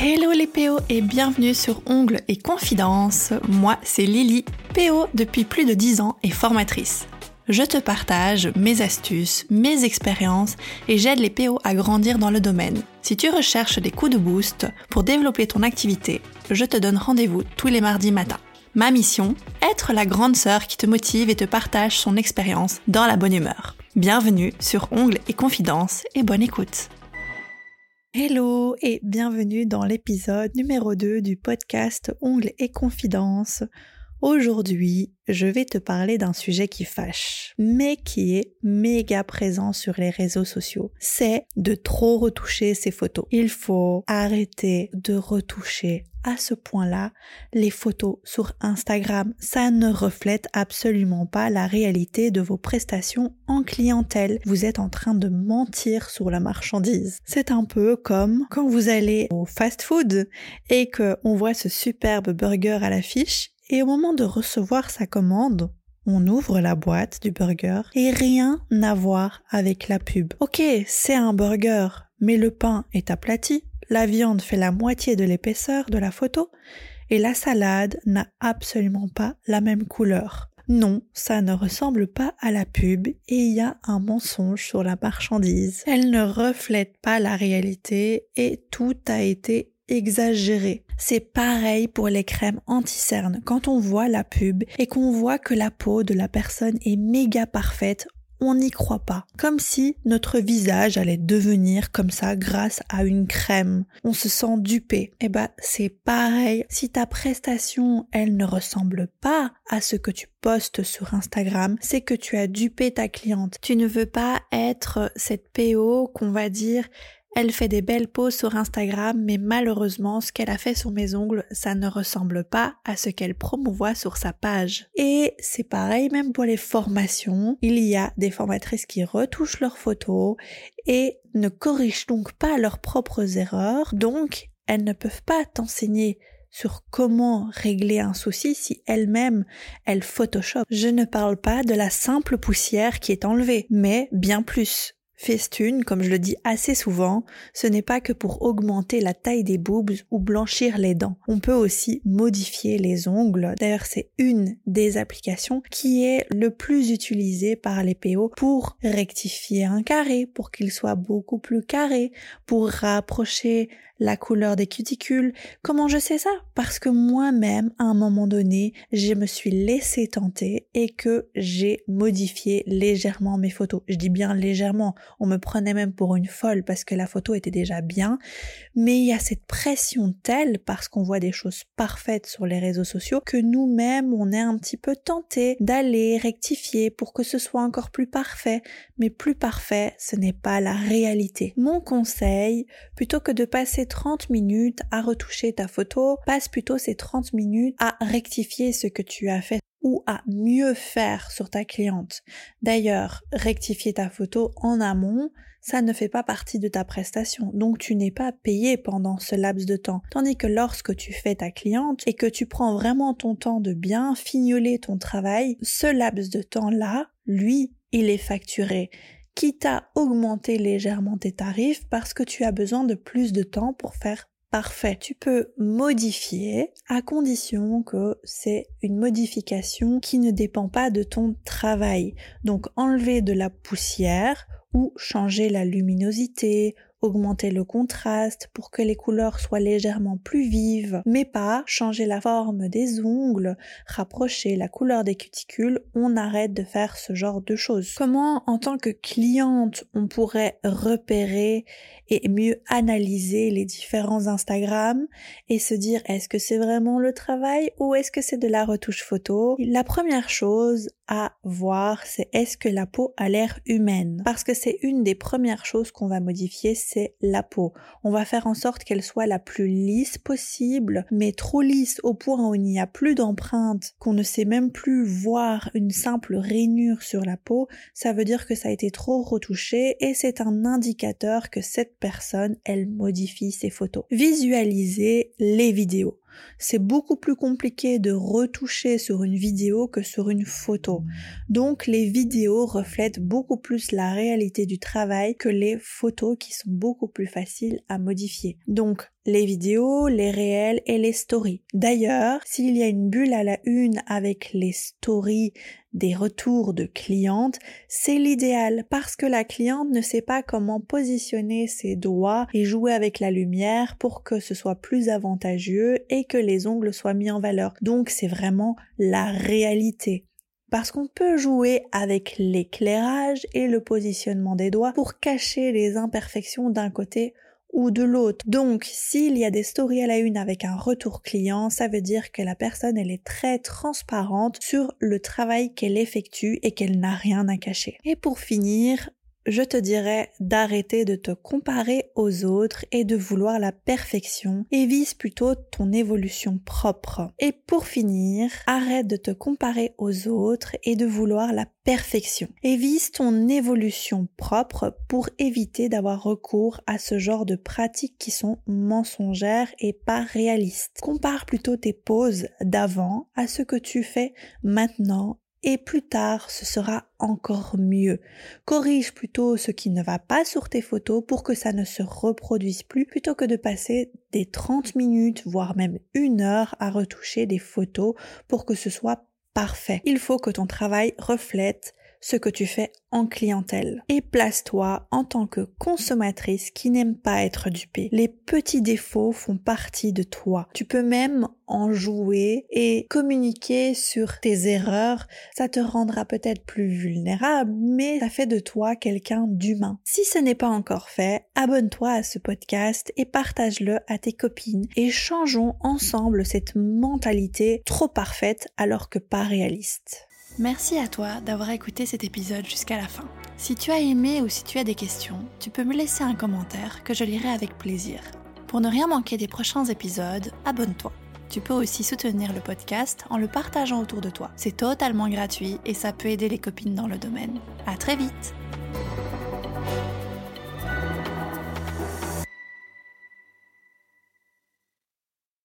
Hello les PO et bienvenue sur Ongles et Confidences. Moi, c'est Lily, PO depuis plus de 10 ans et formatrice. Je te partage mes astuces, mes expériences et j'aide les PO à grandir dans le domaine. Si tu recherches des coups de boost pour développer ton activité, je te donne rendez-vous tous les mardis matins. Ma mission Être la grande sœur qui te motive et te partage son expérience dans la bonne humeur. Bienvenue sur Ongles et Confidences et bonne écoute. Hello et bienvenue dans l'épisode numéro 2 du podcast Ongles et Confidences. Aujourd'hui, je vais te parler d'un sujet qui fâche, mais qui est méga présent sur les réseaux sociaux. C'est de trop retoucher ses photos. Il faut arrêter de retoucher à ce point-là les photos sur Instagram. Ça ne reflète absolument pas la réalité de vos prestations en clientèle. Vous êtes en train de mentir sur la marchandise. C'est un peu comme quand vous allez au fast-food et qu'on voit ce superbe burger à l'affiche et au moment de recevoir sa commande, on ouvre la boîte du burger et rien à voir avec la pub. Ok, c'est un burger, mais le pain est aplati, la viande fait la moitié de l'épaisseur de la photo et la salade n'a absolument pas la même couleur. Non, ça ne ressemble pas à la pub et il y a un mensonge sur la marchandise. Elle ne reflète pas la réalité et tout a été exagéré. C'est pareil pour les crèmes anti-cernes. Quand on voit la pub et qu'on voit que la peau de la personne est méga parfaite, on n'y croit pas. Comme si notre visage allait devenir comme ça grâce à une crème. On se sent dupé. Eh ben, c'est pareil. Si ta prestation, elle ne ressemble pas à ce que tu postes sur Instagram, c'est que tu as dupé ta cliente. Tu ne veux pas être cette PO qu'on va dire elle fait des belles poses sur Instagram, mais malheureusement, ce qu'elle a fait sur mes ongles, ça ne ressemble pas à ce qu'elle promouvoit sur sa page. Et c'est pareil même pour les formations. Il y a des formatrices qui retouchent leurs photos et ne corrigent donc pas leurs propres erreurs. Donc, elles ne peuvent pas t'enseigner sur comment régler un souci si elle-même elle Photoshop. Je ne parle pas de la simple poussière qui est enlevée, mais bien plus. Festune, comme je le dis assez souvent, ce n'est pas que pour augmenter la taille des boobs ou blanchir les dents. On peut aussi modifier les ongles. D'ailleurs, c'est une des applications qui est le plus utilisée par les PO pour rectifier un carré, pour qu'il soit beaucoup plus carré, pour rapprocher la couleur des cuticules. Comment je sais ça? Parce que moi-même, à un moment donné, je me suis laissé tenter et que j'ai modifié légèrement mes photos. Je dis bien légèrement, on me prenait même pour une folle parce que la photo était déjà bien, mais il y a cette pression telle parce qu'on voit des choses parfaites sur les réseaux sociaux que nous-mêmes, on est un petit peu tenté d'aller rectifier pour que ce soit encore plus parfait, mais plus parfait, ce n'est pas la réalité. Mon conseil, plutôt que de passer 30 minutes à retoucher ta photo, passe plutôt ces 30 minutes à rectifier ce que tu as fait ou à mieux faire sur ta cliente. D'ailleurs, rectifier ta photo en amont, ça ne fait pas partie de ta prestation, donc tu n'es pas payé pendant ce laps de temps. Tandis que lorsque tu fais ta cliente et que tu prends vraiment ton temps de bien fignoler ton travail, ce laps de temps-là, lui, il est facturé quitte à augmenter légèrement tes tarifs parce que tu as besoin de plus de temps pour faire parfait. Tu peux modifier à condition que c'est une modification qui ne dépend pas de ton travail. Donc enlever de la poussière ou changer la luminosité augmenter le contraste pour que les couleurs soient légèrement plus vives, mais pas changer la forme des ongles, rapprocher la couleur des cuticules, on arrête de faire ce genre de choses. Comment en tant que cliente on pourrait repérer et mieux analyser les différents Instagram et se dire est-ce que c'est vraiment le travail ou est-ce que c'est de la retouche photo? La première chose à voir c'est est-ce que la peau a l'air humaine? Parce que c'est une des premières choses qu'on va modifier c'est la peau. On va faire en sorte qu'elle soit la plus lisse possible, mais trop lisse au point où il n'y a plus d'empreinte, qu'on ne sait même plus voir une simple rainure sur la peau, ça veut dire que ça a été trop retouché et c'est un indicateur que cette personne, elle modifie ses photos. Visualisez les vidéos. C'est beaucoup plus compliqué de retoucher sur une vidéo que sur une photo. Donc les vidéos reflètent beaucoup plus la réalité du travail que les photos qui sont beaucoup plus faciles à modifier. Donc les vidéos, les réels et les stories. D'ailleurs, s'il y a une bulle à la une avec les stories des retours de clientes, c'est l'idéal parce que la cliente ne sait pas comment positionner ses doigts et jouer avec la lumière pour que ce soit plus avantageux et que les ongles soient mis en valeur. Donc c'est vraiment la réalité. Parce qu'on peut jouer avec l'éclairage et le positionnement des doigts pour cacher les imperfections d'un côté ou de l'autre. Donc, s'il y a des stories à la une avec un retour client, ça veut dire que la personne, elle est très transparente sur le travail qu'elle effectue et qu'elle n'a rien à cacher. Et pour finir, je te dirais d'arrêter de te comparer aux autres et de vouloir la perfection et vise plutôt ton évolution propre. Et pour finir, arrête de te comparer aux autres et de vouloir la perfection et vise ton évolution propre pour éviter d'avoir recours à ce genre de pratiques qui sont mensongères et pas réalistes. Compare plutôt tes poses d'avant à ce que tu fais maintenant et plus tard ce sera encore mieux. Corrige plutôt ce qui ne va pas sur tes photos pour que ça ne se reproduise plus plutôt que de passer des 30 minutes voire même une heure à retoucher des photos pour que ce soit parfait. Il faut que ton travail reflète ce que tu fais en clientèle. Et place-toi en tant que consommatrice qui n'aime pas être dupée. Les petits défauts font partie de toi. Tu peux même en jouer et communiquer sur tes erreurs. Ça te rendra peut-être plus vulnérable, mais ça fait de toi quelqu'un d'humain. Si ce n'est pas encore fait, abonne-toi à ce podcast et partage-le à tes copines et changeons ensemble cette mentalité trop parfaite alors que pas réaliste. Merci à toi d'avoir écouté cet épisode jusqu'à la fin. Si tu as aimé ou si tu as des questions, tu peux me laisser un commentaire que je lirai avec plaisir. Pour ne rien manquer des prochains épisodes, abonne-toi. Tu peux aussi soutenir le podcast en le partageant autour de toi. C'est totalement gratuit et ça peut aider les copines dans le domaine. À très vite!